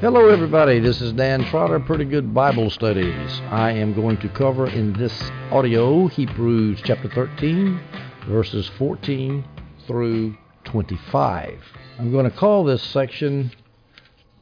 Hello, everybody. This is Dan Trotter, Pretty Good Bible Studies. I am going to cover in this audio Hebrews chapter 13, verses 14 through 25. I'm going to call this section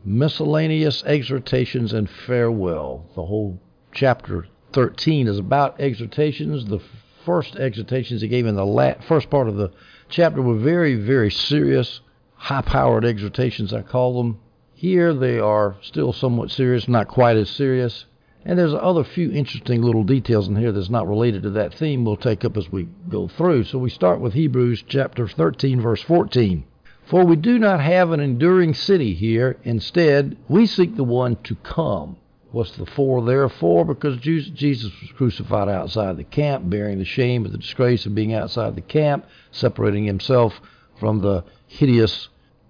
Miscellaneous Exhortations and Farewell. The whole chapter 13 is about exhortations. The first exhortations he gave in the la- first part of the chapter were very, very serious, high powered exhortations, I call them here they are still somewhat serious, not quite as serious. And there's other few interesting little details in here that's not related to that theme we'll take up as we go through. So we start with Hebrews chapter 13 verse 14. For we do not have an enduring city here. Instead, we seek the one to come. What's the for there for? Because Jesus was crucified outside the camp, bearing the shame of the disgrace of being outside the camp, separating himself from the hideous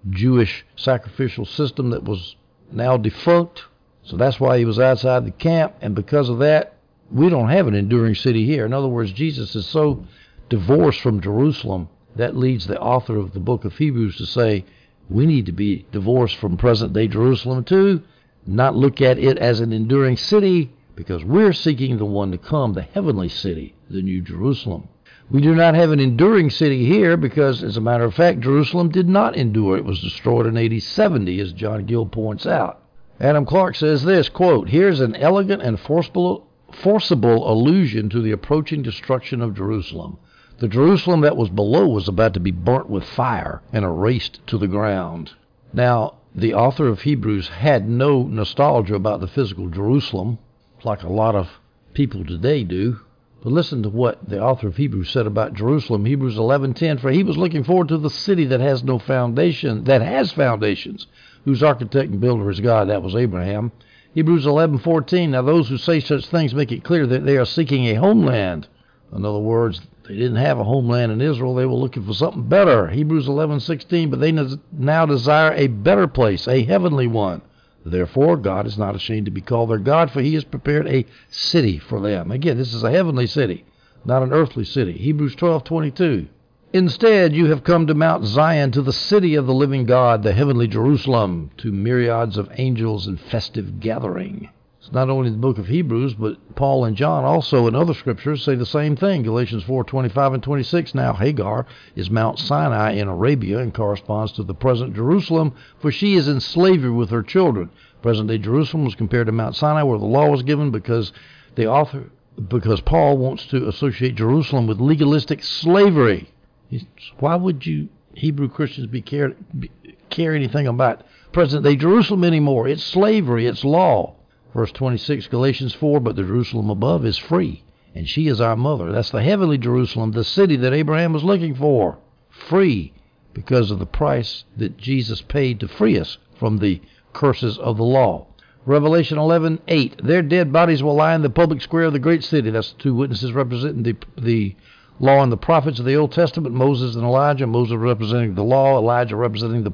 Jewish sacrificial system that was now defunct. So that's why he was outside the camp. And because of that, we don't have an enduring city here. In other words, Jesus is so divorced from Jerusalem that leads the author of the book of Hebrews to say, we need to be divorced from present day Jerusalem too, not look at it as an enduring city, because we're seeking the one to come, the heavenly city, the New Jerusalem. We do not have an enduring city here because, as a matter of fact, Jerusalem did not endure. It was destroyed in AD 70, as John Gill points out. Adam Clarke says this, quote, Here's an elegant and forcible, forcible allusion to the approaching destruction of Jerusalem. The Jerusalem that was below was about to be burnt with fire and erased to the ground. Now, the author of Hebrews had no nostalgia about the physical Jerusalem, like a lot of people today do. But listen to what the author of Hebrews said about Jerusalem, Hebrews 11:10, for he was looking forward to the city that has no foundation, that has foundations, whose architect and builder is God, that was Abraham. Hebrews 11:14, now those who say such things make it clear that they are seeking a homeland. In other words, they didn't have a homeland in Israel, they were looking for something better. Hebrews 11:16, but they now desire a better place, a heavenly one. Therefore, God is not ashamed to be called their God, for he has prepared a city for them. Again, this is a heavenly city, not an earthly city. Hebrews 12:22. Instead, you have come to Mount Zion, to the city of the living God, the heavenly Jerusalem, to myriads of angels in festive gathering. Not only the book of Hebrews, but Paul and John also in other scriptures say the same thing. Galatians 4:25 and 26. Now Hagar is Mount Sinai in Arabia and corresponds to the present Jerusalem, for she is in slavery with her children. Present day Jerusalem was compared to Mount Sinai where the law was given because the author because Paul wants to associate Jerusalem with legalistic slavery. Why would you Hebrew Christians be care, care anything about present day Jerusalem anymore? It's slavery, it's law. Verse 26, Galatians 4, but the Jerusalem above is free, and she is our mother. That's the heavenly Jerusalem, the city that Abraham was looking for. Free because of the price that Jesus paid to free us from the curses of the law. Revelation 11:8 Their dead bodies will lie in the public square of the great city. That's the two witnesses representing the the law and the prophets of the Old Testament, Moses and Elijah. Moses representing the law, Elijah representing the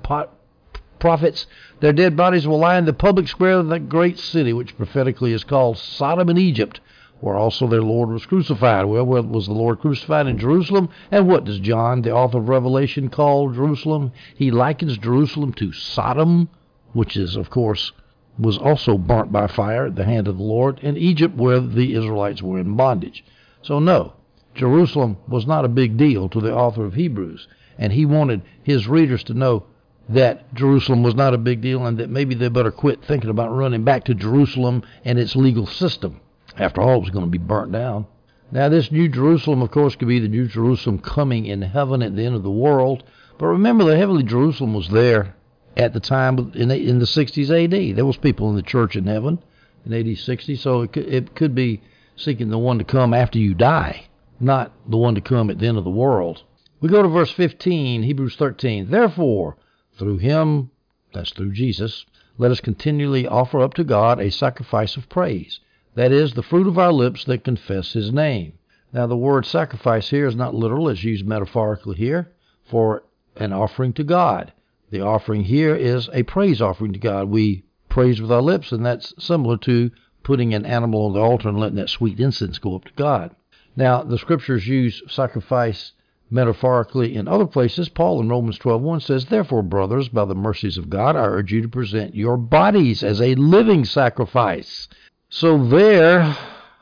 prophets. Their dead bodies will lie in the public square of that great city, which prophetically is called Sodom and Egypt, where also their Lord was crucified. Well, where was the Lord crucified? In Jerusalem. And what does John, the author of Revelation, call Jerusalem? He likens Jerusalem to Sodom, which is, of course, was also burnt by fire at the hand of the Lord, and Egypt, where the Israelites were in bondage. So, no, Jerusalem was not a big deal to the author of Hebrews, and he wanted his readers to know that Jerusalem was not a big deal and that maybe they better quit thinking about running back to Jerusalem and its legal system. After all, it was going to be burnt down. Now, this New Jerusalem, of course, could be the New Jerusalem coming in heaven at the end of the world. But remember, the heavenly Jerusalem was there at the time in the, in the 60s AD. There was people in the church in heaven in AD 60, so it could, it could be seeking the one to come after you die, not the one to come at the end of the world. We go to verse 15, Hebrews 13. Therefore, through him, that's through Jesus, let us continually offer up to God a sacrifice of praise. That is, the fruit of our lips that confess his name. Now, the word sacrifice here is not literal, it's used metaphorically here for an offering to God. The offering here is a praise offering to God. We praise with our lips, and that's similar to putting an animal on the altar and letting that sweet incense go up to God. Now, the scriptures use sacrifice metaphorically in other places. Paul in Romans 12:1 says, "Therefore, brothers, by the mercies of God, I urge you to present your bodies as a living sacrifice." So there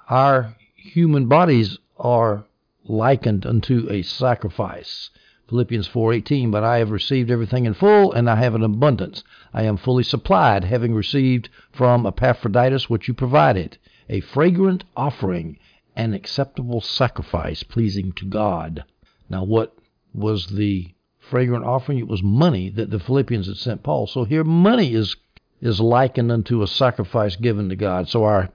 our human bodies are likened unto a sacrifice. Philippians 4:18 But I have received everything in full and I have an abundance. I am fully supplied, having received from Epaphroditus what you provided, a fragrant offering, an acceptable sacrifice pleasing to God. Now, what was the fragrant offering? It was money that the Philippians had sent Paul. So here, money is is likened unto a sacrifice given to God. So our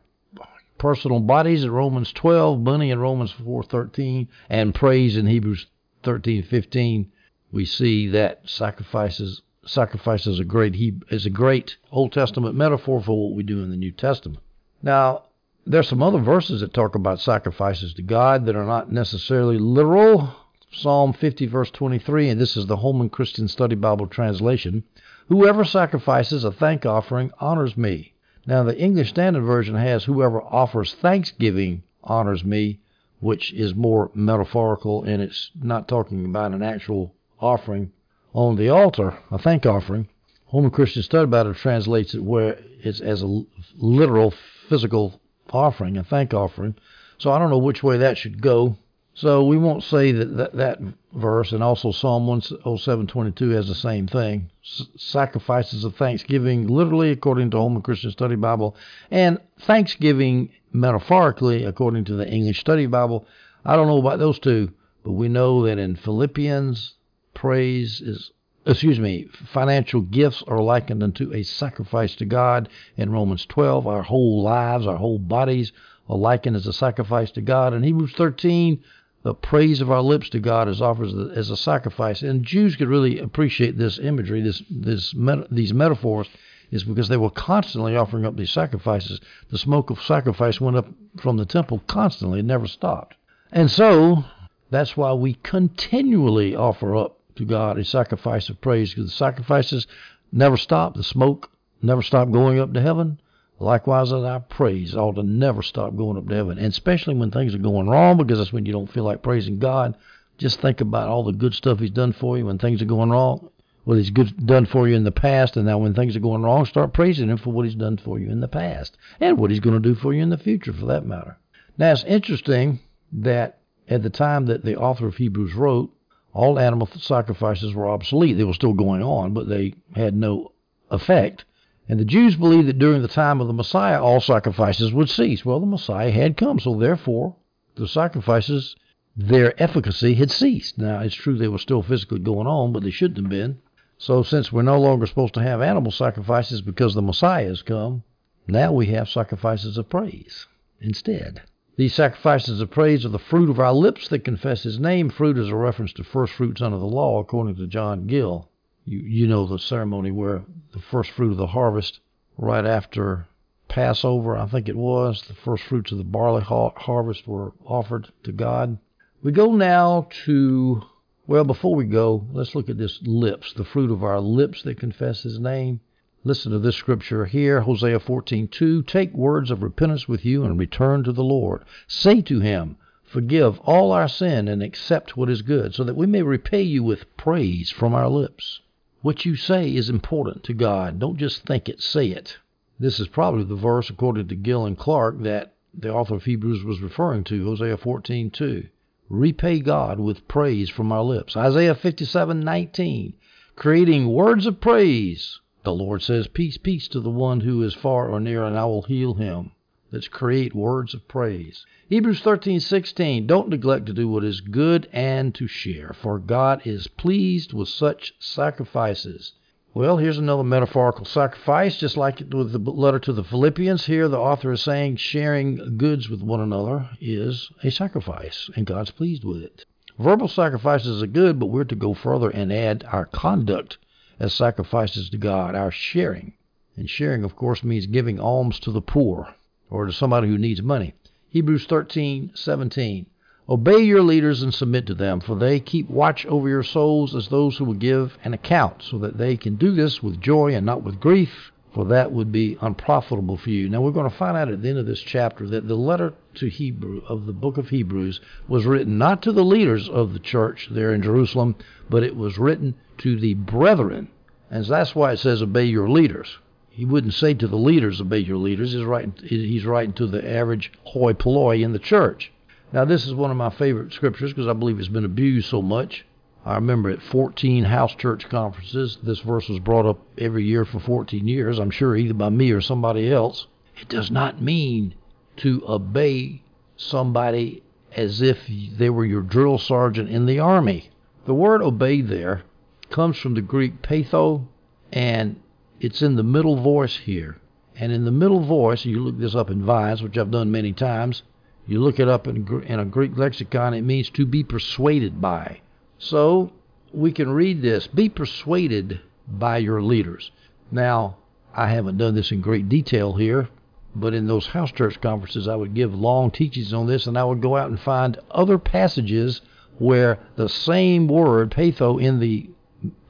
personal bodies in Romans 12, money in Romans 4:13, and praise in Hebrews 13:15, we see that sacrifices sacrifice is a great is a great Old Testament metaphor for what we do in the New Testament. Now, there's some other verses that talk about sacrifices to God that are not necessarily literal. Psalm 50, verse 23, and this is the Holman Christian Study Bible translation. Whoever sacrifices a thank offering honors me. Now, the English Standard Version has whoever offers thanksgiving honors me, which is more metaphorical and it's not talking about an actual offering on the altar, a thank offering. Holman Christian Study Bible translates it where it's as a literal physical offering, a thank offering. So I don't know which way that should go. So we won't say that that, that verse and also Psalm 107:22 has the same thing. Sacrifices of thanksgiving, literally according to Holman Christian Study Bible, and thanksgiving metaphorically according to the English Study Bible. I don't know about those two, but we know that in Philippians, praise is excuse me, financial gifts are likened unto a sacrifice to God. In Romans 12, our whole lives, our whole bodies are likened as a sacrifice to God. In Hebrews 13, the praise of our lips to God is offered as a sacrifice. And Jews could really appreciate this imagery, this, this these metaphors, is because they were constantly offering up these sacrifices. The smoke of sacrifice went up from the temple constantly, it never stopped. And so that's why we continually offer up to God a sacrifice of praise, because the sacrifices never stop, the smoke never stopped going up to heaven. Likewise, as our praise ought to never stop going up to heaven, and especially when things are going wrong, because that's when you don't feel like praising God. Just think about all the good stuff He's done for you when things are going wrong. What He's good, done for you in the past, and now when things are going wrong, start praising Him for what He's done for you in the past, and what He's going to do for you in the future, for that matter. Now, it's interesting that at the time that the author of Hebrews wrote, all animal sacrifices were obsolete. They were still going on, but they had no effect and the Jews believed that during the time of the Messiah, all sacrifices would cease. Well, the Messiah had come, so therefore, the sacrifices, their efficacy had ceased. Now, it's true they were still physically going on, but they shouldn't have been. So, since we're no longer supposed to have animal sacrifices because the Messiah has come, now we have sacrifices of praise instead. These sacrifices of praise are the fruit of our lips that confess his name. Fruit is a reference to first fruits under the law, according to John Gill you, you know the ceremony where the first fruit of the harvest, right after Passover, I think it was, the first fruits of the barley ha- harvest were offered to God. We go now to, well, before we go, let's look at this lips, the fruit of our lips that confess His name. Listen to this scripture here, Hosea 14:2. Take words of repentance with you and return to the Lord. Say to Him, Forgive all our sin and accept what is good, so that we may repay you with praise from our lips. What you say is important to God. Don't just think it, say it. This is probably the verse, according to Gill and Clarke, that the author of Hebrews was referring to, Hosea 14:2. Repay God with praise from our lips. Isaiah 57:19, creating words of praise. The Lord says, "Peace, peace to the one who is far or near, and I will heal him." Let's create words of praise. Hebrews 13:16 Don't neglect to do what is good and to share, for God is pleased with such sacrifices. Well, here's another metaphorical sacrifice, just like with the letter to the Philippians. Here, the author is saying sharing goods with one another is a sacrifice, and God's pleased with it. Verbal sacrifices are good, but we're to go further and add our conduct as sacrifices to God, our sharing. And sharing, of course, means giving alms to the poor or to somebody who needs money. Hebrews 13:17 Obey your leaders and submit to them, for they keep watch over your souls as those who will give an account, so that they can do this with joy and not with grief, for that would be unprofitable for you. Now we're going to find out at the end of this chapter that the letter to Hebrew of the book of Hebrews was written not to the leaders of the church there in Jerusalem, but it was written to the brethren. And that's why it says obey your leaders. He wouldn't say to the leaders obey your leaders. He's writing he's writing to the average hoi polloi in the church. Now this is one of my favorite scriptures because I believe it's been abused so much. I remember at 14 house church conferences, this verse was brought up every year for 14 years, I'm sure either by me or somebody else. It does not mean to obey somebody as if they were your drill sergeant in the army. The word obey there comes from the Greek peitho, and it's in the middle voice here. And in the middle voice, you look this up in Vines, which I've done many times. You look it up in, in a Greek lexicon, it means to be persuaded by. So we can read this be persuaded by your leaders. Now, I haven't done this in great detail here, but in those house church conferences, I would give long teachings on this, and I would go out and find other passages where the same word, peitho, in the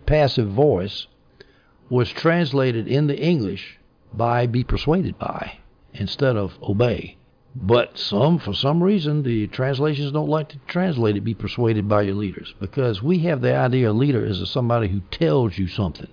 passive voice was translated in the English by be persuaded by instead of obey. But some, for some reason, the translations don't like to translate it be persuaded by your leaders because we have the idea a leader is somebody who tells you something,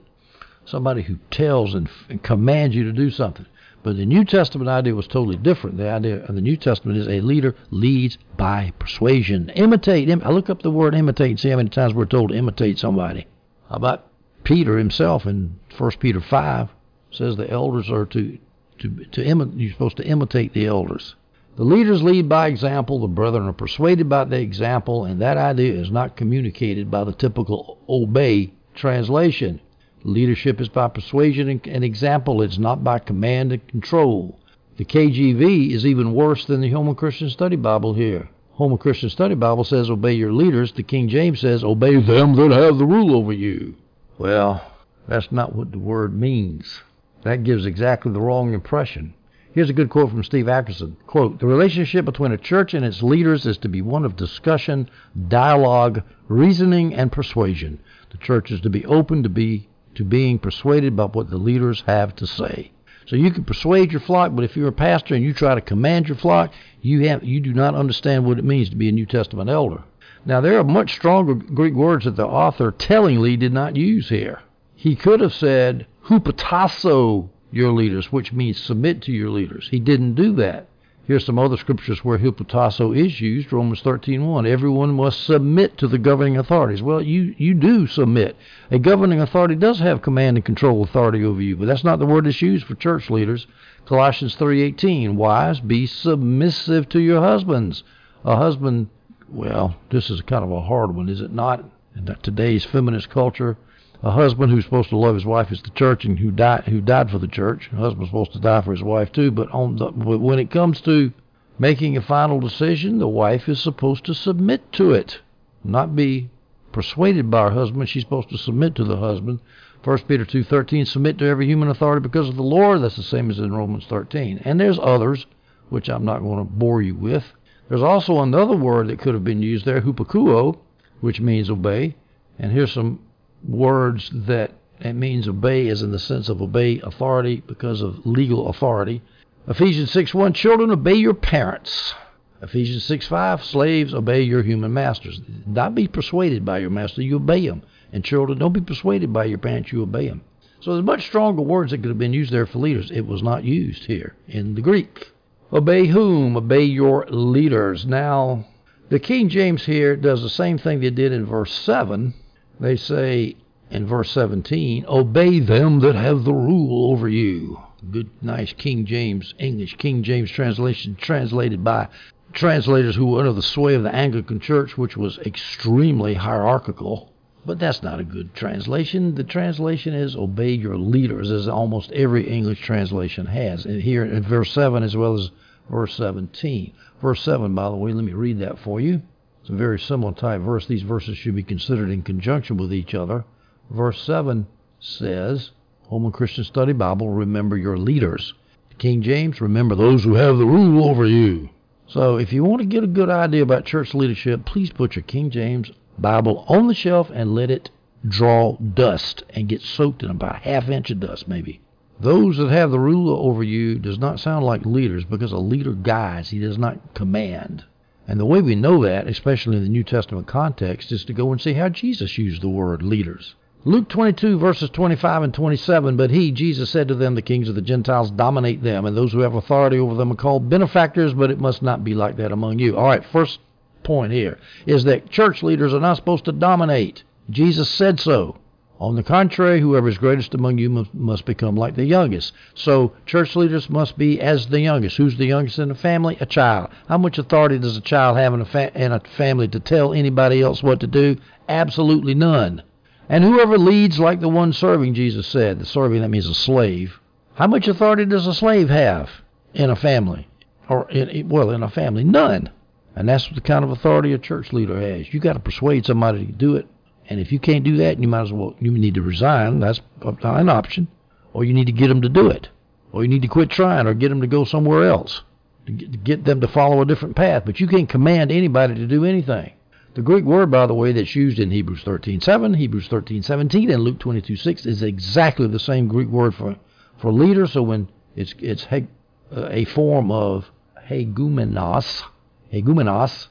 somebody who tells and, and commands you to do something. But the New Testament idea was totally different. The idea of the New Testament is a leader leads by persuasion. Imitate. Him. I look up the word imitate and see how many times we're told to imitate somebody. How about Peter himself in 1 Peter 5 says the elders are to to to imi- you're supposed to imitate the elders. The leaders lead by example, the brethren are persuaded by the example, and that idea is not communicated by the typical obey translation. Leadership is by persuasion and example, it's not by command and control. The KJV is even worse than the Holman Christian Study Bible here. Holman Christian Study Bible says obey your leaders. The King James says obey them that have the rule over you. Well, that's not what the word means. That gives exactly the wrong impression. Here's a good quote from Steve Atkerson. Quote, the relationship between a church and its leaders is to be one of discussion, dialogue, reasoning, and persuasion. The church is to be open to be to being persuaded by what the leaders have to say. So you can persuade your flock, but if you're a pastor and you try to command your flock, you have you do not understand what it means to be a New Testament elder. Now there are much stronger Greek words that the author tellingly did not use here. He could have said hupotasso your leaders, which means submit to your leaders. He didn't do that. Here's some other scriptures where hupotasso is used. Romans 13:1. Everyone must submit to the governing authorities. Well, you you do submit. A governing authority does have command and control authority over you, but that's not the word that's used for church leaders. Colossians 3:18. Wives, be submissive to your husbands. A husband, well, this is kind of a hard one, is it not? In today's feminist culture, a husband who's supposed to love his wife is the church and who died who died for the church. A husband's supposed to die for his wife too, but on the, when it comes to making a final decision, the wife is supposed to submit to it, not be persuaded by her husband. She's supposed to submit to the husband. 1 Peter 2:13 submit to every human authority because of the Lord. That's the same as in Romans 13. And there's others which I'm not going to bore you with. There's also another word that could have been used there, hupakuo, which means obey. And here's some words that it means obey as in the sense of obey authority because of legal authority. Ephesians 6:1 Children obey your parents. Ephesians 6:5 Slaves obey your human masters. Not be persuaded by your master, you obey him. And children, don't be persuaded by your parents, you obey them. So there's much stronger words that could have been used there for leaders. It was not used here in the Greek. Obey whom? Obey your leaders. Now, the King James here does the same thing they did in verse 7 they say in verse 17, Obey them that have the rule over you. Good, nice King James, English King James translation, translated by translators who were under the sway of the Anglican Church, which was extremely hierarchical. But that's not a good translation. The translation is obey your leaders, as almost every English translation has. And here in verse 7 as well as verse 17. Verse 7, by the way, let me read that for you. It's a very similar type verse. These verses should be considered in conjunction with each other. Verse 7 says, Holman Christian Study Bible, remember your leaders. King James, remember those who have the rule over you. So if you want to get a good idea about church leadership, please put your King James Bible on the shelf and let it draw dust and get soaked in about a half inch of dust, maybe. Those that have the ruler over you does not sound like leaders because a leader guides, he does not command. And the way we know that, especially in the New Testament context, is to go and see how Jesus used the word leaders. Luke 22, verses 25 and 27. But he, Jesus, said to them, The kings of the Gentiles dominate them, and those who have authority over them are called benefactors, but it must not be like that among you. All right, first point here is that church leaders are not supposed to dominate. Jesus said so. On the contrary, whoever is greatest among you must, become like the youngest. So, church leaders must be as the youngest. Who's the youngest in the family? A child. How much authority does a child have in a, fa- in a family to tell anybody else what to do? Absolutely none. And whoever leads like the one serving, Jesus said, the serving that means a slave. How much authority does a slave have in a family? Or, in, well, in a family? None. And that's the kind of authority a church leader has. You got to persuade somebody to do it. And if you can't do that, you might as well, you need to resign. That's an option. Or you need to get them to do it. Or you need to quit trying or get them to go somewhere else. To get them to follow a different path. But you can't command anybody to do anything. The Greek word, by the way, that's used in Hebrews 13:7, Hebrews 13:17, and Luke 22:6 is exactly the same Greek word for for leader. So when it's it's he, uh, a form of hegumenos, hegumenos,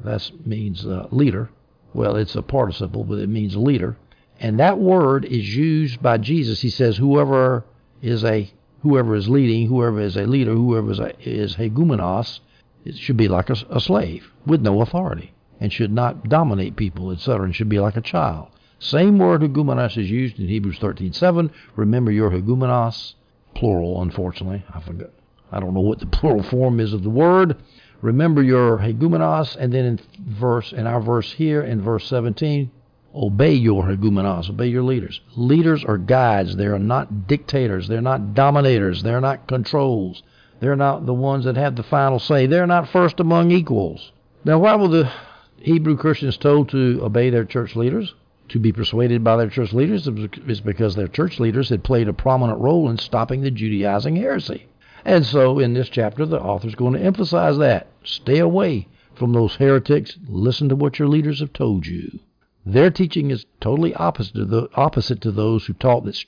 that means uh, leader. Well, it's a participle, but it means leader. And that word is used by Jesus. He says, "Whoever is a whoever is leading, whoever is a leader, whoever is a, is hegumenos, it should be like a, a slave with no authority." and should not dominate people, etc., and should be like a child. Same word hegumenos is used in Hebrews 13:7. Remember your hegumenos, plural, unfortunately. I forgot. I don't know what the plural form is of the word. Remember your hegumenos, and then in verse in our verse here in verse 17, obey your hegumenos, obey your leaders. Leaders are guides. They are not dictators. They're not dominators. They're not controls. They're not the ones that have the final say. They're not first among equals. Now, why were the Hebrew Christians told to obey their church leaders, to be persuaded by their church leaders, is because their church leaders had played a prominent role in stopping the Judaizing heresy. And so in this chapter, the author is going to emphasize that. Stay away from those heretics. Listen to what your leaders have told you. Their teaching is totally opposite to, the, opposite to those who taught this,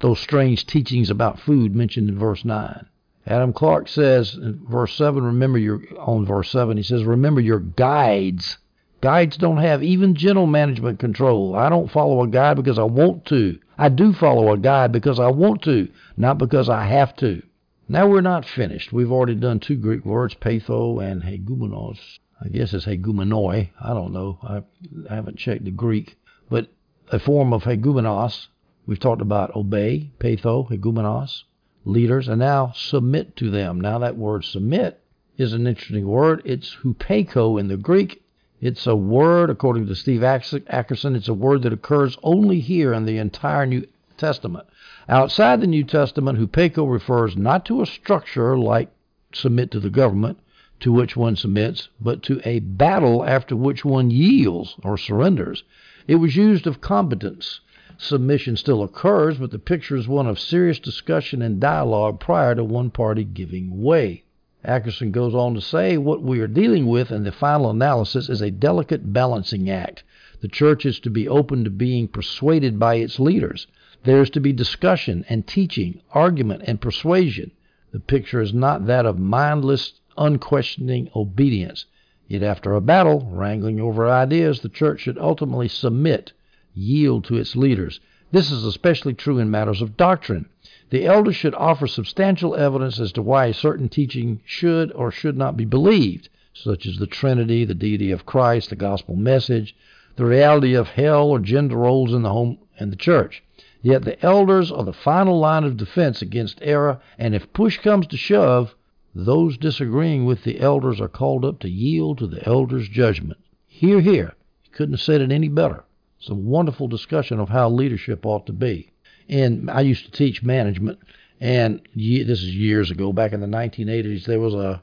those strange teachings about food mentioned in verse 9. Adam Clarke says in verse 7, remember your, on verse 7, he says, remember your guides Guides don't have even gentle management control. I don't follow a guide because I want to. I do follow a guide because I want to, not because I have to. Now we're not finished. We've already done two Greek words, peitho and hegumenos. I guess it's hegumenoi. I don't know. I, haven't checked the Greek. But a form of hegumenos. We've talked about obey, peitho, hegumenos, leaders, and now submit to them. Now that word submit is an interesting word. It's hupeko in the Greek. It's a word, according to Steve Atkerson, it's a word that occurs only here in the entire New Testament. Outside the New Testament, hupeko refers not to a structure like submit to the government to which one submits, but to a battle after which one yields or surrenders. It was used of competence. Submission still occurs, but the picture is one of serious discussion and dialogue prior to one party giving way. Atkerson goes on to say what we are dealing with in the final analysis is a delicate balancing act. The church is to be open to being persuaded by its leaders. There is to be discussion and teaching, argument and persuasion. The picture is not that of mindless, unquestioning obedience. Yet after a battle, wrangling over ideas, the church should ultimately submit, yield to its leaders. This is especially true in matters of doctrine. The elders should offer substantial evidence as to why a certain teaching should or should not be believed, such as the Trinity, the deity of Christ, the gospel message, the reality of hell or gender roles in the home and the church. Yet the elders are the final line of defense against error, and if push comes to shove, those disagreeing with the elders are called up to yield to the elders' judgment. Hear, hear. You couldn't have said it any better. It's a wonderful discussion of how leadership ought to be and I used to teach management. And this is years ago, back in the 1980s, there was a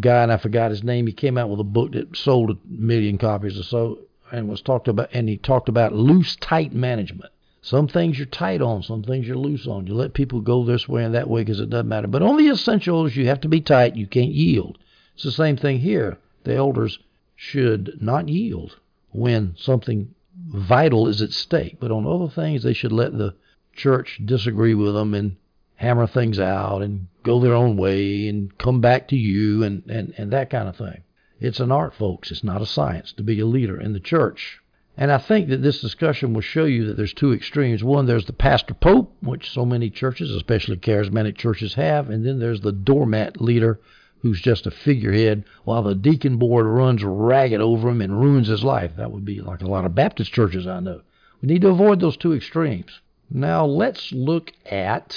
guy, and I forgot his name. He came out with a book that sold a million copies or so, and was talked about, and he talked about loose, tight management. Some things you're tight on, some things you're loose on. You let people go this way and that way because it doesn't matter. But on the essentials, you have to be tight. You can't yield. It's the same thing here. The elders should not yield when something vital is at stake. But on other things, they should let the church disagree with them and hammer things out and go their own way and come back to you and, and, and that kind of thing. It's an art, folks. It's not a science to be a leader in the church. And I think that this discussion will show you that there's two extremes. One, there's the pastor pope, which so many churches, especially charismatic churches, have, and then there's the doormat leader who's just a figurehead while the deacon board runs ragged over him and ruins his life. That would be like a lot of Baptist churches I know. We need to avoid those two extremes. Now let's look at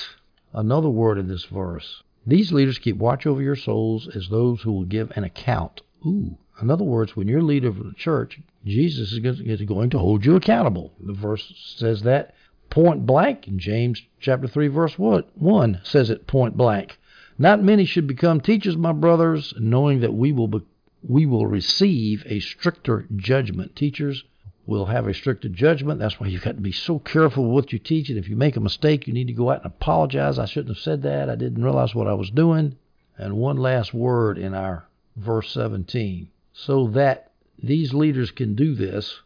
another word in this verse. These leaders keep watch over your souls as those who will give an account. Ooh. In other words, when you're leader of the church, Jesus is going to hold you accountable. The verse says that point blank. In James chapter 3, verse 1 says it point blank. Not many should become teachers, my brothers, knowing that we will be, we will receive a stricter judgment. Teachers will have a stricter judgment. That's why you've got to be so careful with what you teach. And if you make a mistake, you need to go out and apologize. I shouldn't have said that. I didn't realize what I was doing. And one last word in our verse 17. So that these leaders can do this,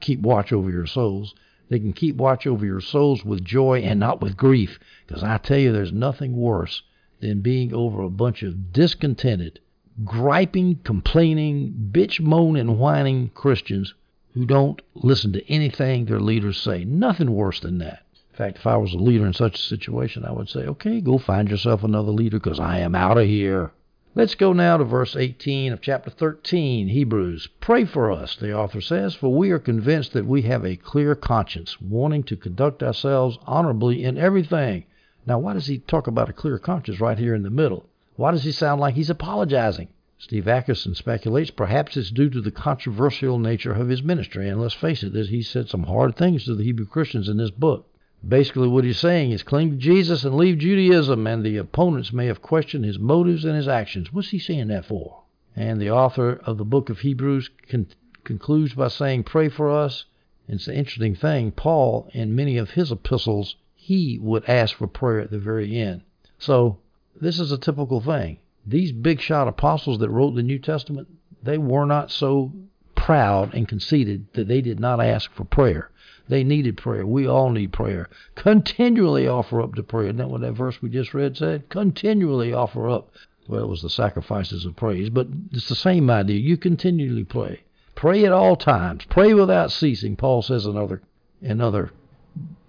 keep watch over your souls. They can keep watch over your souls with joy and not with grief. Because I tell you, there's nothing worse than being over a bunch of discontented, griping, complaining, bitch, moan, and whining Christians who don't listen to anything their leaders say. Nothing worse than that. In fact, if I was a leader in such a situation, I would say, okay, go find yourself another leader because I am out of here. Let's go now to verse 18 of chapter 13, Hebrews. Pray for us, the author says, for we are convinced that we have a clear conscience, wanting to conduct ourselves honorably in everything. Now, why does he talk about a clear conscience right here in the middle? Why does he sound like he's apologizing? Steve Atkerson speculates perhaps it's due to the controversial nature of his ministry. And let's face it, he said some hard things to the Hebrew Christians in this book. Basically, what he's saying is cling to Jesus and leave Judaism, and the opponents may have questioned his motives and his actions. What's he saying that for? And the author of the book of Hebrews con- concludes by saying, Pray for us. And it's an interesting thing. Paul, in many of his epistles, he would ask for prayer at the very end. So, this is a typical thing these big shot apostles that wrote the New Testament, they were not so proud and conceited that they did not ask for prayer. They needed prayer. We all need prayer. Continually offer up the prayer. Isn't that what that verse we just read said? Continually offer up. Well, it was the sacrifices of praise, but it's the same idea. You continually pray. Pray at all times. Pray without ceasing. Paul says in other in other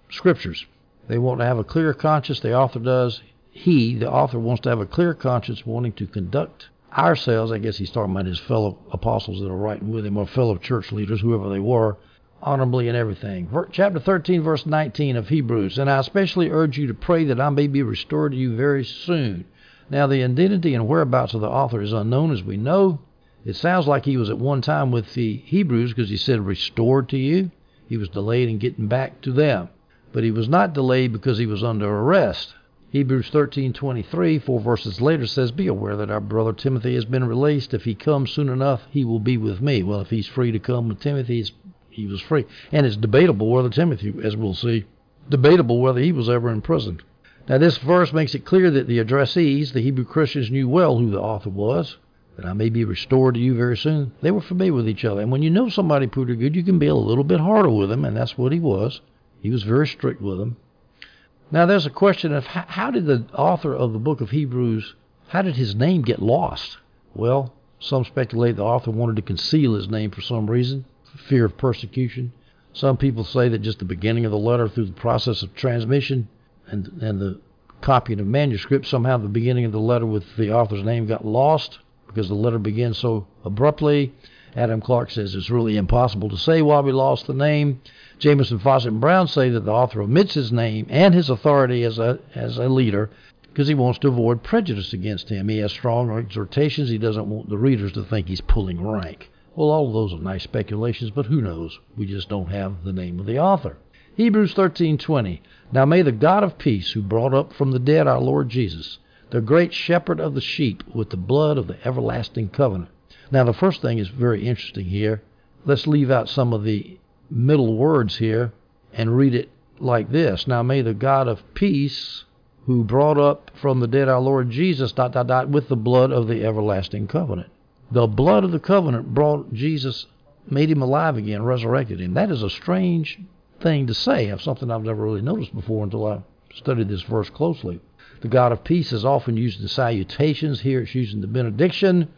scriptures. They want to have a clear conscience. The author does he, the author, wants to have a clear conscience, wanting to conduct ourselves. I guess he's talking about his fellow apostles that are writing with him, or fellow church leaders, whoever they were, honorably in everything. Chapter 13, verse 19 of Hebrews. And I especially urge you to pray that I may be restored to you very soon. Now, the identity and whereabouts of the author is unknown, as we know. It sounds like he was at one time with the Hebrews because he said restored to you. He was delayed in getting back to them. But he was not delayed because he was under arrest. Hebrews 13:23, four verses later, says, "Be aware that our brother Timothy has been released. If he comes soon enough, he will be with me." Well, if he's free to come with Timothy, he was free, and it's debatable whether Timothy, as we'll see, debatable whether he was ever imprisoned. Now, this verse makes it clear that the addressees, the Hebrew Christians, knew well who the author was. That I may be restored to you very soon. They were familiar with each other, and when you know somebody pretty good, you can be a little bit harder with them, and that's what he was. He was very strict with them. Now, there's a question of how, how did the author of the book of Hebrews, how did his name get lost? Well, some speculate the author wanted to conceal his name for some reason, fear of persecution. Some people say that just the beginning of the letter through the process of transmission and, and the copying of manuscript, somehow the beginning of the letter with the author's name got lost because the letter begins so abruptly. Adam Clarke says it's really impossible to say why we lost the name. Jamieson, Fausset, and Brown say that the author omits his name and his authority as a as a leader because he wants to avoid prejudice against him. He has strong exhortations. He doesn't want the readers to think he's pulling rank. Well, all of those are nice speculations, but who knows? We just don't have the name of the author. Hebrews 13:20. Now may the God of peace, who brought up from the dead our Lord Jesus, the great shepherd of the sheep, with the blood of the everlasting covenant. Now the first thing is very interesting here. Let's leave out some of the middle words here and read it like this. Now may the God of peace, who brought up from the dead our Lord Jesus, dot, dot, dot, with the blood of the everlasting covenant. The blood of the covenant brought Jesus, made him alive again, resurrected him. That is a strange thing to say. Of something I've never really noticed before until I studied this verse closely. The God of peace is often used in salutations. Here it's used in the benediction.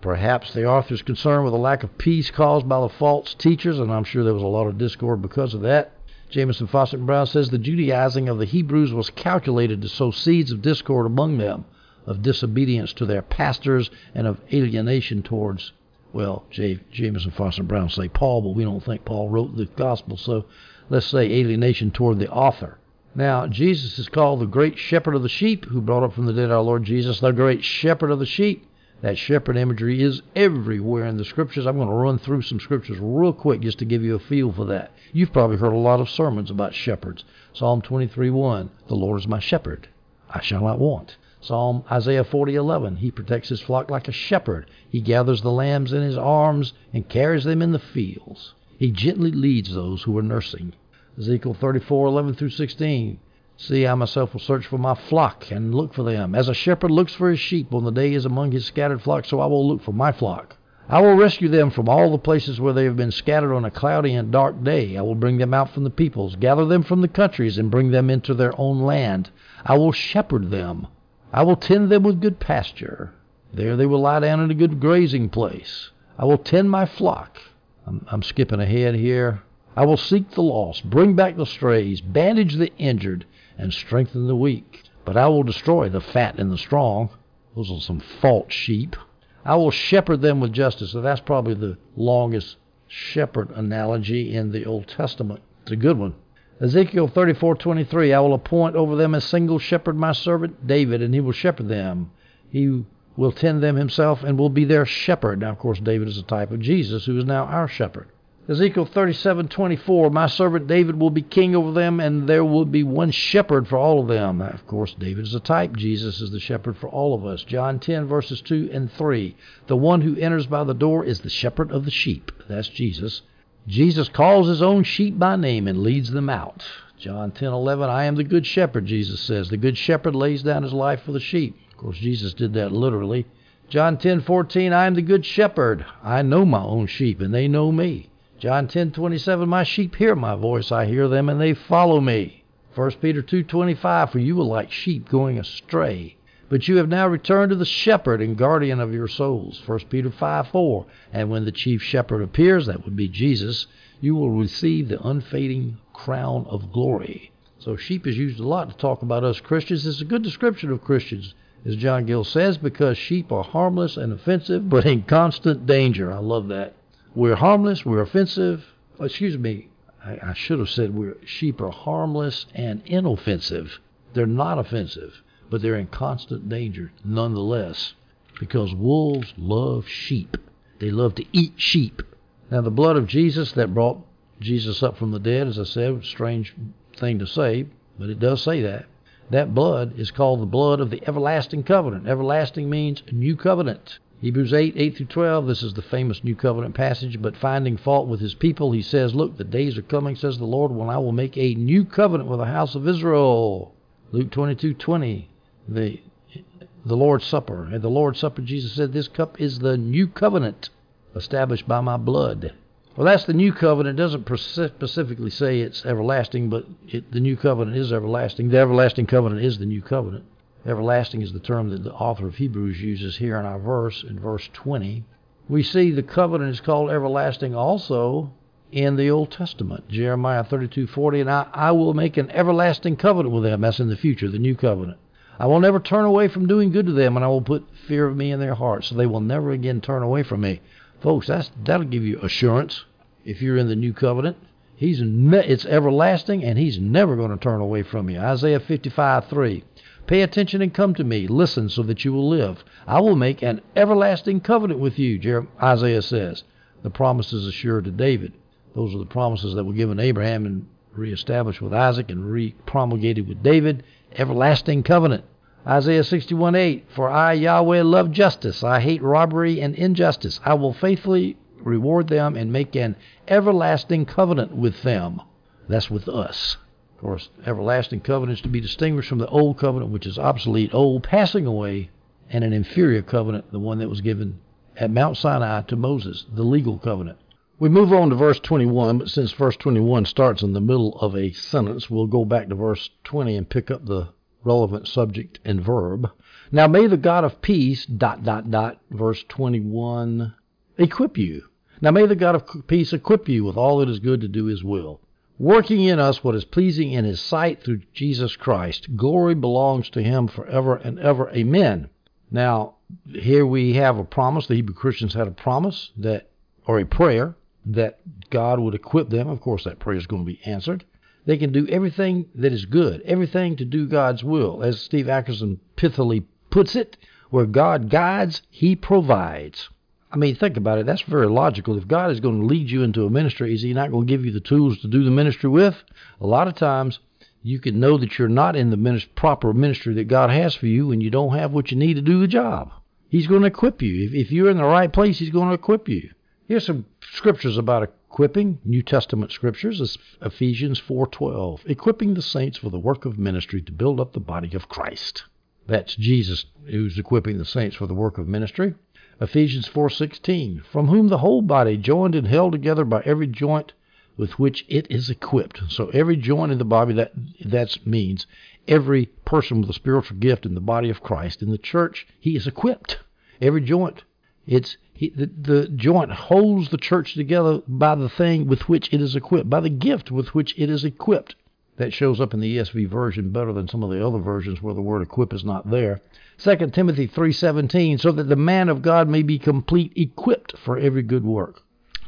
Perhaps the author's concerned with the lack of peace caused by the false teachers, and I'm sure there was a lot of discord because of that. Jamieson and Brown says the Judaizing of the Hebrews was calculated to sow seeds of discord among them, of disobedience to their pastors, and of alienation towards, well, J- and Brown say Paul, but we don't think Paul wrote the gospel, so let's say alienation toward the author. Now, Jesus is called the great shepherd of the sheep, who brought up from the dead our Lord Jesus, the great shepherd of the sheep. That shepherd imagery is everywhere in the scriptures. I'm going to run through some scriptures real quick just to give you a feel for that. You've probably heard a lot of sermons about shepherds. Psalm 23:1, "The Lord is my shepherd; I shall not want." Psalm Isaiah 40:11, "He protects his flock like a shepherd; he gathers the lambs in his arms and carries them in the fields. He gently leads those who are nursing." Ezekiel 34:11 through 16, See, I myself will search for my flock and look for them. As a shepherd looks for his sheep on the day he is among his scattered flock, so I will look for my flock. I will rescue them from all the places where they have been scattered on a cloudy and dark day. I will bring them out from the peoples, gather them from the countries, and bring them into their own land. I will shepherd them. I will tend them with good pasture. There they will lie down in a good grazing place. I will tend my flock. I'm, I'm skipping ahead here. I will seek the lost, bring back the strays, bandage the injured, and strengthen the weak. But I will destroy the fat and the strong. Those are some false sheep. I will shepherd them with justice. So that's probably the longest shepherd analogy in the Old Testament. It's a good one. Ezekiel 34:23 I will appoint over them a single shepherd my servant David and he will shepherd them. He will tend them himself and will be their shepherd. Now of course David is a type of Jesus who is now our shepherd. Ezekiel 37:24 My servant David will be king over them and there will be one shepherd for all of them. Of course David is a type, Jesus is the shepherd for all of us. John 10 verses 2 and 3 The one who enters by the door is the shepherd of the sheep. That's Jesus. Jesus calls his own sheep by name and leads them out. John 10:11 I am the good shepherd Jesus says. The good shepherd lays down his life for the sheep. Of course Jesus did that literally. John 10:14 I am the good shepherd. I know my own sheep and they know me. John 10:27 My sheep hear my voice I hear them and they follow me. 1 Peter 2:25 For you were like sheep going astray but you have now returned to the shepherd and guardian of your souls. 1 Peter 5:4 And when the chief shepherd appears that would be Jesus you will receive the unfading crown of glory. So sheep is used a lot to talk about us Christians. It's a good description of Christians as John Gill says because sheep are harmless and offensive but in constant danger. I love that. We're harmless, we're offensive. Excuse me, I, I should have said we're sheep are harmless and inoffensive. They're not offensive, but they're in constant danger nonetheless because wolves love sheep. They love to eat sheep. Now, the blood of Jesus that brought Jesus up from the dead, as I said, strange thing to say, but it does say that. That blood is called the blood of the everlasting covenant. Everlasting means new covenant. Hebrews 8, 8 through 12, this is the famous New Covenant passage. But finding fault with his people, he says, Look, the days are coming, says the Lord, when I will make a new covenant with the house of Israel. Luke 22, 20, the, the Lord's Supper. At the Lord's Supper, Jesus said, This cup is the new covenant established by my blood. Well, that's the new covenant. It doesn't specifically say it's everlasting, but it, the new covenant is everlasting. The everlasting covenant is the new covenant. Everlasting is the term that the author of Hebrews uses here in our verse, in verse 20. We see the covenant is called everlasting also in the Old Testament. Jeremiah 32:40, and I, I will make an everlasting covenant with them. That's in the future, the new covenant. I will never turn away from doing good to them, and I will put fear of me in their hearts, so they will never again turn away from me. Folks, that's that'll give you assurance if you're in the new covenant. He's ne- it's everlasting, and he's never going to turn away from you. Isaiah 55:3. Pay attention and come to me. Listen so that you will live. I will make an everlasting covenant with you, Isaiah says. The promises assured to David. Those are the promises that were given Abraham and reestablished with Isaac and re-promulgated with David. Everlasting covenant. Isaiah 61 8, For I, Yahweh, love justice. I hate robbery and injustice. I will faithfully reward them and make an everlasting covenant with them. That's with us. Of course, everlasting covenant is to be distinguished from the old covenant, which is obsolete, old, passing away, and an inferior covenant, the one that was given at Mount Sinai to Moses, the legal covenant. We move on to verse 21, but since verse 21 starts in the middle of a sentence, we'll go back to verse 20 and pick up the relevant subject and verb. Now may the God of peace, dot, dot, dot, verse 21, equip you. Now may the God of peace equip you with all that is good to do his will, working in us what is pleasing in his sight through Jesus Christ. Glory belongs to him forever and ever. Amen. Now, here we have a promise. The Hebrew Christians had a promise that, or a prayer that God would equip them. Of course, that prayer is going to be answered. They can do everything that is good, everything to do God's will. As Steve Atkerson pithily puts it, where God guides, He provides. I mean, think about it. That's very logical. If God is going to lead you into a ministry, is He not going to give you the tools to do the ministry with? A lot of times, you can know that you're not in the proper ministry that God has for you when you don't have what you need to do the job. He's going to equip you. If, if you're in the right place, He's going to equip you. Here's some scriptures about equipping, New Testament scriptures, Ephesians 4:12, equipping the saints for the work of ministry to build up the body of Christ. That's Jesus who's equipping the saints for the work of ministry. Ephesians 4:16, from whom the whole body joined and held together by every joint with which it is equipped. So every joint in the body that that means every person with a spiritual gift in the body of Christ in the church, he is equipped. Every joint it's he, the, the joint holds the church together by the thing with which it is equipped, by the gift with which it is equipped. That shows up in the ESV version better than some of the other versions where the word equip is not there. 2 Timothy 3:17 so that the man of God may be complete equipped for every good work.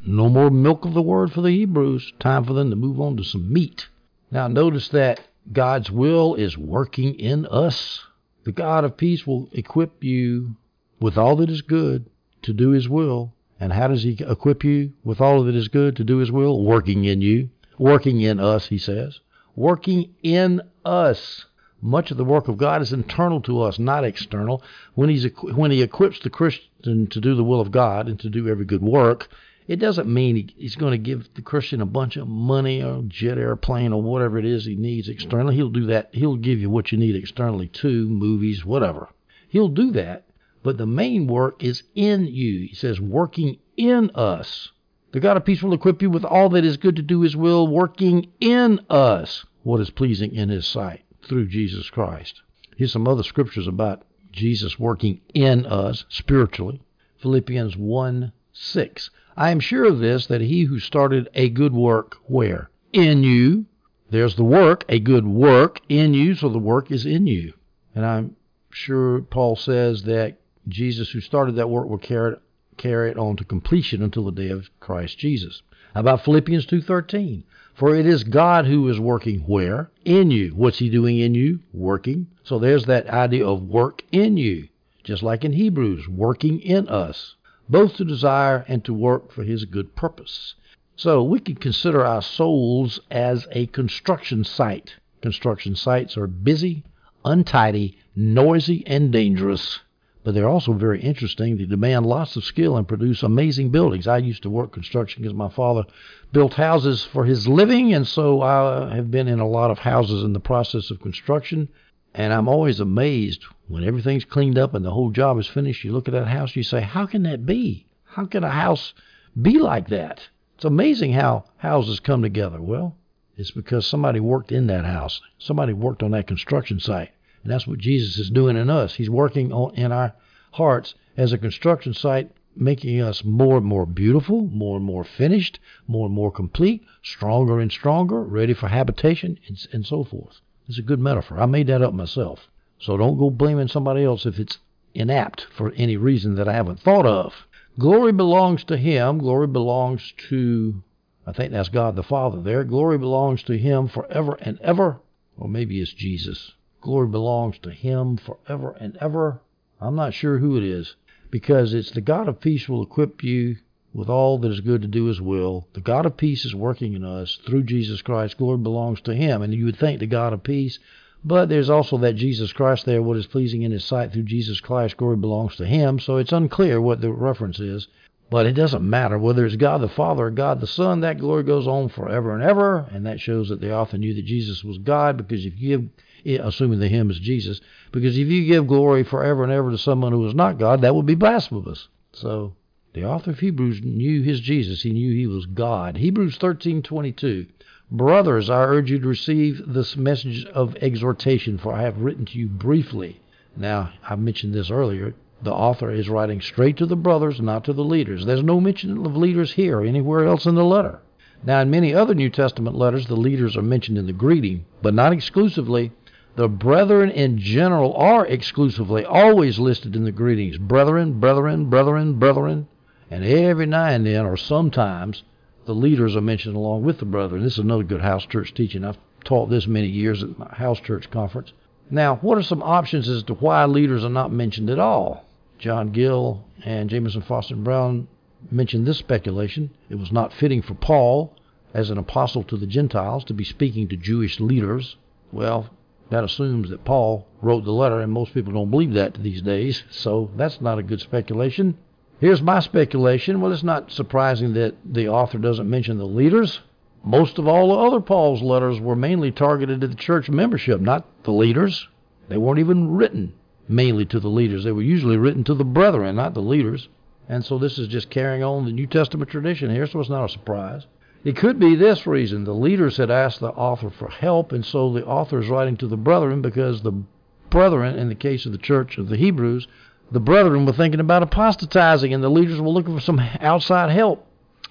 No more milk of the word for the Hebrews. Time for them to move on to some meat. Now notice that God's will is working in us. The God of peace will equip you with all that is good to do His will. And how does He equip you with all that is good to do His will? Working in you, working in us, He says. Working in us. Much of the work of God is internal to us, not external. When, he's, when He equips the Christian to do the will of God and to do every good work, it doesn't mean he's going to give the Christian a bunch of money or jet airplane or whatever it is he needs externally. He'll do that. He'll give you what you need externally too, movies, whatever. He'll do that but the main work is in you. He says, working in us. The God of peace will equip you with all that is good to do his will, working in us what is pleasing in his sight through Jesus Christ. Here's some other scriptures about Jesus working in us spiritually. Philippians 1 6. I am sure of this, that he who started a good work, where? In you. There's the work, a good work in you, so the work is in you. And I'm sure Paul says that Jesus who started that work will carry it, carry it on to completion until the day of Christ Jesus. How about Philippians 2:13? For it is God who is working where? In you. What's he doing in you? Working. So there's that idea of work in you. Just like in Hebrews, working in us, both to desire and to work for his good purpose. So we can consider our souls as a construction site. Construction sites are busy, untidy, noisy, and dangerous but they're also very interesting. They demand lots of skill and produce amazing buildings. I used to work construction because my father built houses for his living, and so I have been in a lot of houses in the process of construction. And I'm always amazed when everything's cleaned up and the whole job is finished. You look at that house, you say, How can that be? How can a house be like that? It's amazing how houses come together. Well, it's because somebody worked in that house, somebody worked on that construction site. And that's what Jesus is doing in us. He's working on, in our hearts as a construction site, making us more and more beautiful, more and more finished, more and more complete, stronger and stronger, ready for habitation, and, and so forth. It's a good metaphor. I made that up myself. So don't go blaming somebody else if it's inapt for any reason that I haven't thought of. Glory belongs to Him. Glory belongs to, I think that's God the Father there. Glory belongs to Him forever and ever. Or maybe it's Jesus. Glory belongs to Him forever and ever. I'm not sure who it is, because it's the God of peace will equip you with all that is good to do His will. The God of peace is working in us through Jesus Christ. Glory belongs to Him. And you would think the God of peace, but there's also that Jesus Christ there, what is pleasing in His sight through Jesus Christ. Glory belongs to Him. So it's unclear what the reference is. But it doesn't matter whether it's God the Father or God the Son, that glory goes on forever and ever. And that shows that they often knew that Jesus was God, because if you give assuming the him is Jesus, because if you give glory forever and ever to someone who is not God, that would be blasphemous. So the author of Hebrews knew his Jesus. He knew he was God. Hebrews 13:22. Brothers, I urge you to receive this message of exhortation, for I have written to you briefly. Now, I mentioned this earlier. The author is writing straight to the brothers, not to the leaders. There's no mention of leaders here or anywhere else in the letter. Now, in many other New Testament letters, the leaders are mentioned in the greeting, but not exclusively. The brethren in general are exclusively always listed in the greetings. Brethren, brethren, brethren, brethren. And every now and then, or sometimes, the leaders are mentioned along with the brethren. This is another good house church teaching. I've taught this many years at my house church conference. Now, what are some options as to why leaders are not mentioned at all? John Gill and Jamieson Fausset Brown mentioned this speculation. It was not fitting for Paul, as an apostle to the Gentiles, to be speaking to Jewish leaders. Well, that assumes that Paul wrote the letter, and most people don't believe that these days, so that's not a good speculation. Here's my speculation. Well, it's not surprising that the author doesn't mention the leaders. Most of all the other Paul's letters were mainly targeted at the church membership, not the leaders. They weren't even written mainly to the leaders. They were usually written to the brethren, not the leaders. And so this is just carrying on the New Testament tradition here, so it's not a surprise. It could be this reason. The leaders had asked the author for help, and so the author is writing to the brethren because the brethren, in the case of the church of the Hebrews, the brethren were thinking about apostatizing, and the leaders were looking for some outside help.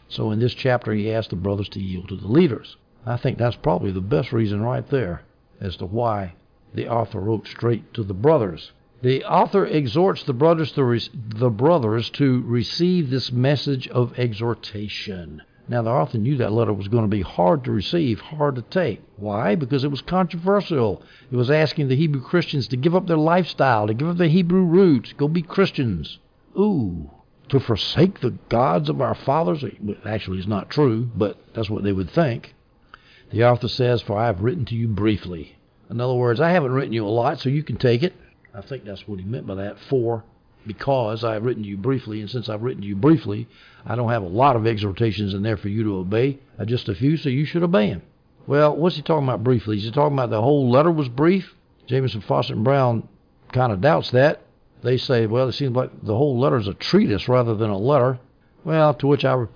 So in this chapter, he asked the brothers to yield to the leaders. I think that's probably the best reason right there as to why the author wrote straight to the brothers. The author exhorts the brothers to re- the brothers to receive this message of exhortation. Now, the author knew that letter was going to be hard to receive, hard to take. Why? Because it was controversial. It was asking the Hebrew Christians to give up their lifestyle, to give up their Hebrew roots, go be Christians. Ooh, to forsake the gods of our fathers? Actually, it's not true, but that's what they would think. The author says, For I have written to you briefly. In other words, I haven't written you a lot, so you can take it. I think that's what he meant by that. For because I have written to you briefly, and since I've written to you briefly, I don't have a lot of exhortations in there for you to obey, uh, just a few, so you should obey them. Well, what's he talking about briefly? Is he talking about the whole letter was brief? Jamieson, Fausset, and Brown kind of doubts that. They say, well, it seems like the whole letter is a treatise rather than a letter. Well, to which I re-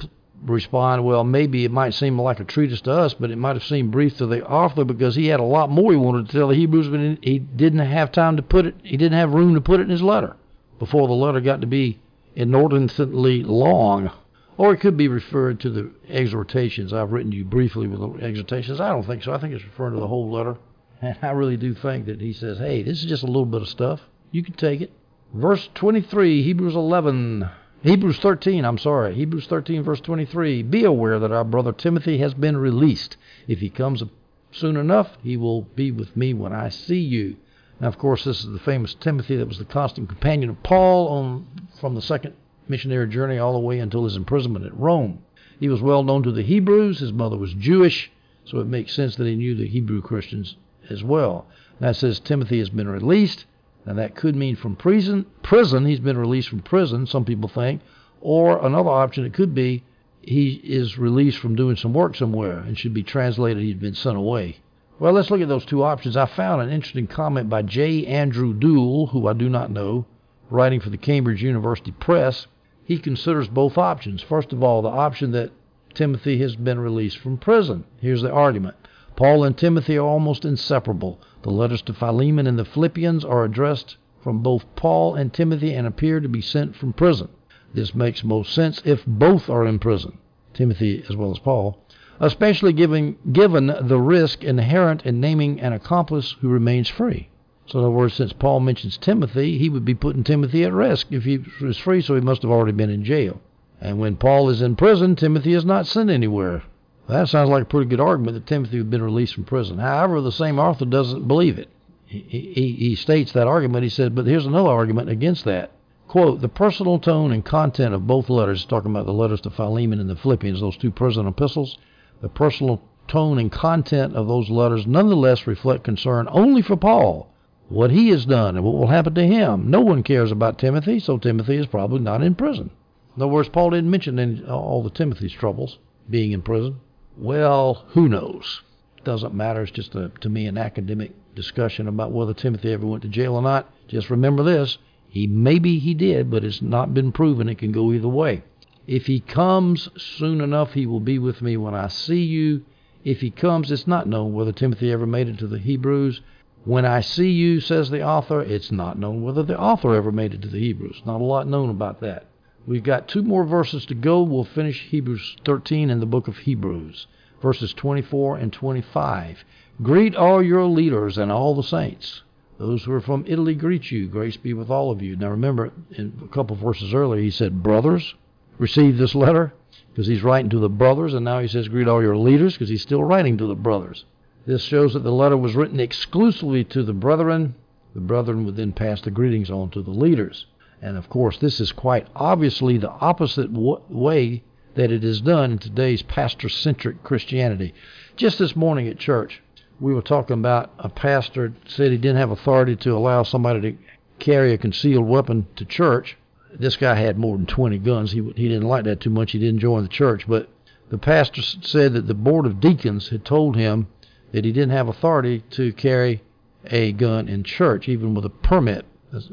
respond, well, maybe it might seem like a treatise to us, but it might have seemed brief to the author because he had a lot more he wanted to tell the Hebrews, but he didn't have time to put it, he didn't have room to put it in his letter before the letter got to be inordinately long. Or it could be referred to the exhortations. I've written you briefly with the exhortations. I don't think so. I think it's referring to the whole letter. And I really do think that he says, hey, this is just a little bit of stuff. You can take it. Verse 23, Hebrews 11. Hebrews 13, I'm sorry. Hebrews 13, verse 23. Be aware that our brother Timothy has been released. If he comes soon enough, he will be with me when I see you. Now, of course, this is the famous Timothy that was the constant companion of Paul on from the second missionary journey all the way until his imprisonment at Rome. He was well known to the Hebrews. His mother was Jewish, so it makes sense that he knew the Hebrew Christians as well. That says Timothy has been released. Now that could mean from prison. Prison. He's been released from prison. Some people think, or another option. It could be he is released from doing some work somewhere and should be translated. He's been sent away. Well, let's look at those two options. I found an interesting comment by J. Andrew Doole, who I do not know, writing for the Cambridge University Press. He considers both options. First of all, the option that Timothy has been released from prison. Here's the argument. Paul and Timothy are almost inseparable. The letters to Philemon and the Philippians are addressed from both Paul and Timothy and appear to be sent from prison. This makes most sense if both are in prison, Timothy as well as Paul especially given, given the risk inherent in naming an accomplice who remains free. So, in other words, since Paul mentions Timothy, he would be putting Timothy at risk if he was free, so he must have already been in jail. And when Paul is in prison, Timothy is not sent anywhere. That sounds like a pretty good argument that Timothy had been released from prison. However, the same author doesn't believe it. He, he, he states that argument. He said, but here's another argument against that. Quote, the personal tone and content of both letters, talking about the letters to Philemon and the Philippians, those two prison epistles, the personal tone and content of those letters nonetheless reflect concern only for Paul, what he has done and what will happen to him. No one cares about Timothy, so Timothy is probably not in prison. In other words, Paul didn't mention any, all the Timothy's troubles being in prison. Well, who knows? Doesn't matter. It's just, a, to me, an academic discussion about whether Timothy ever went to jail or not. Just remember this. He maybe he did, but it's not been proven. It can go either way. If he comes soon enough, he will be with me when I see you. If he comes, it's not known whether Timothy ever made it to the Hebrews. When I see you, says the author, it's not known whether the author ever made it to the Hebrews. Not a lot known about that. We've got two more verses to go. We'll finish Hebrews 13 in the book of Hebrews, verses 24 and 25. Greet all your leaders and all the saints. Those who are from Italy greet you. Grace be with all of you. Now remember, in a couple verses earlier, he said, Brothers, receive this letter, because he's writing to the brothers, and now he says, Greet all your leaders, because he's still writing to the brothers. This shows that the letter was written exclusively to the brethren. The brethren would then pass the greetings on to the leaders. And of course, this is quite obviously the opposite w- way that it is done in today's pastor centric Christianity. Just this morning at church, we were talking about a pastor said he didn't have authority to allow somebody to carry a concealed weapon to church. This guy had more than 20 guns. He he didn't like that too much. He didn't join the church, but the pastor said that the board of deacons had told him that he didn't have authority to carry a gun in church, even with a permit,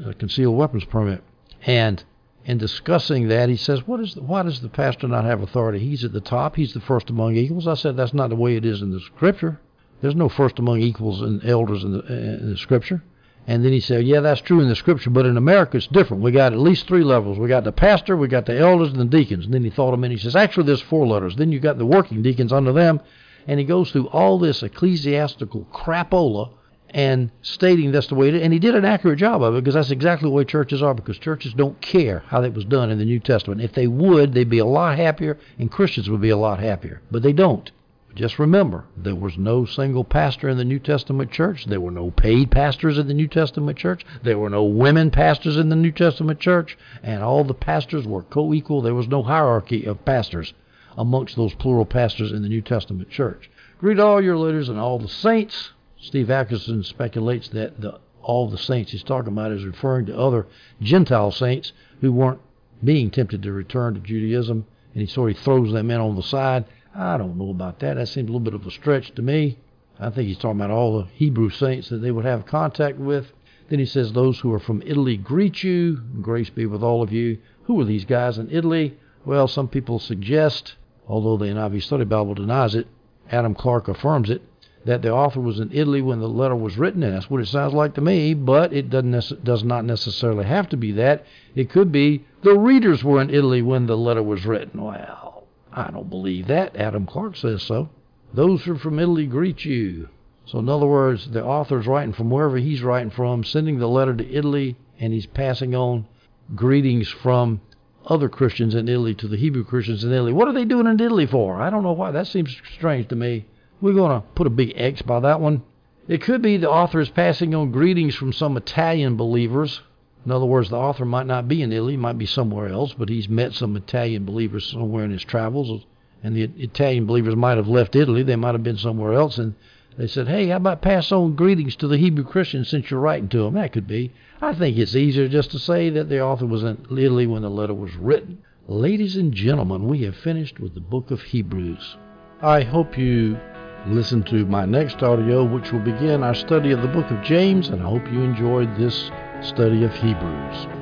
a concealed weapons permit. And in discussing that, he says, "What is the, why does the pastor not have authority? He's at the top. He's the first among equals." I said, "That's not the way it is in the Scripture. There's no first among equals and elders in the, in the Scripture." And then he said, "Yeah, that's true in the Scripture, but in America it's different. We got at least three levels. We got the pastor, we got the elders, and the deacons." And then he thought a minute. He says, "Actually, there's four letters. Then you got the working deacons under them." And he goes through all this ecclesiastical crapola and stating that's the way it is. And he did an accurate job of it because that's exactly the way churches are because churches don't care how that was done in the New Testament. If they would, they'd be a lot happier and Christians would be a lot happier. But they don't. Just remember, there was no single pastor in the New Testament church. There were no paid pastors in the New Testament church. There were no women pastors in the New Testament church. And all the pastors were co equal. There was no hierarchy of pastors amongst those plural pastors in the New Testament church. Greet all your leaders and all the saints. Steve Atkerson speculates that the, all the saints he's talking about is referring to other Gentile saints who weren't being tempted to return to Judaism, and he sort of throws them in on the side. I don't know about that. That seems a little bit of a stretch to me. I think he's talking about all the Hebrew saints that they would have contact with. Then he says, Those who are from Italy greet you. Grace be with all of you. Who are these guys in Italy? Well, some people suggest, although the NIV Study Bible denies it, Adam Clarke affirms it, that the author was in Italy when the letter was written, and that's what it sounds like to me. But it doesn't does not necessarily have to be that. It could be the readers were in Italy when the letter was written. Well, I don't believe that. Adam Clarke says so. Those who are from Italy greet you. So in other words, the author's writing from wherever he's writing from, sending the letter to Italy, and he's passing on greetings from other Christians in Italy to the Hebrew Christians in Italy. What are they doing in Italy for? I don't know why. That seems strange to me. We're going to put a big X by that one. It could be the author is passing on greetings from some Italian believers. In other words, the author might not be in Italy, might be somewhere else, but he's met some Italian believers somewhere in his travels. And the Italian believers might have left Italy, they might have been somewhere else, and they said, Hey, how about pass on greetings to the Hebrew Christians since you're writing to them? That could be. I think it's easier just to say that the author was in Italy when the letter was written. Ladies and gentlemen, we have finished with the book of Hebrews. I hope you Listen to my next audio, which will begin our study of the book of James, and I hope you enjoyed this study of Hebrews.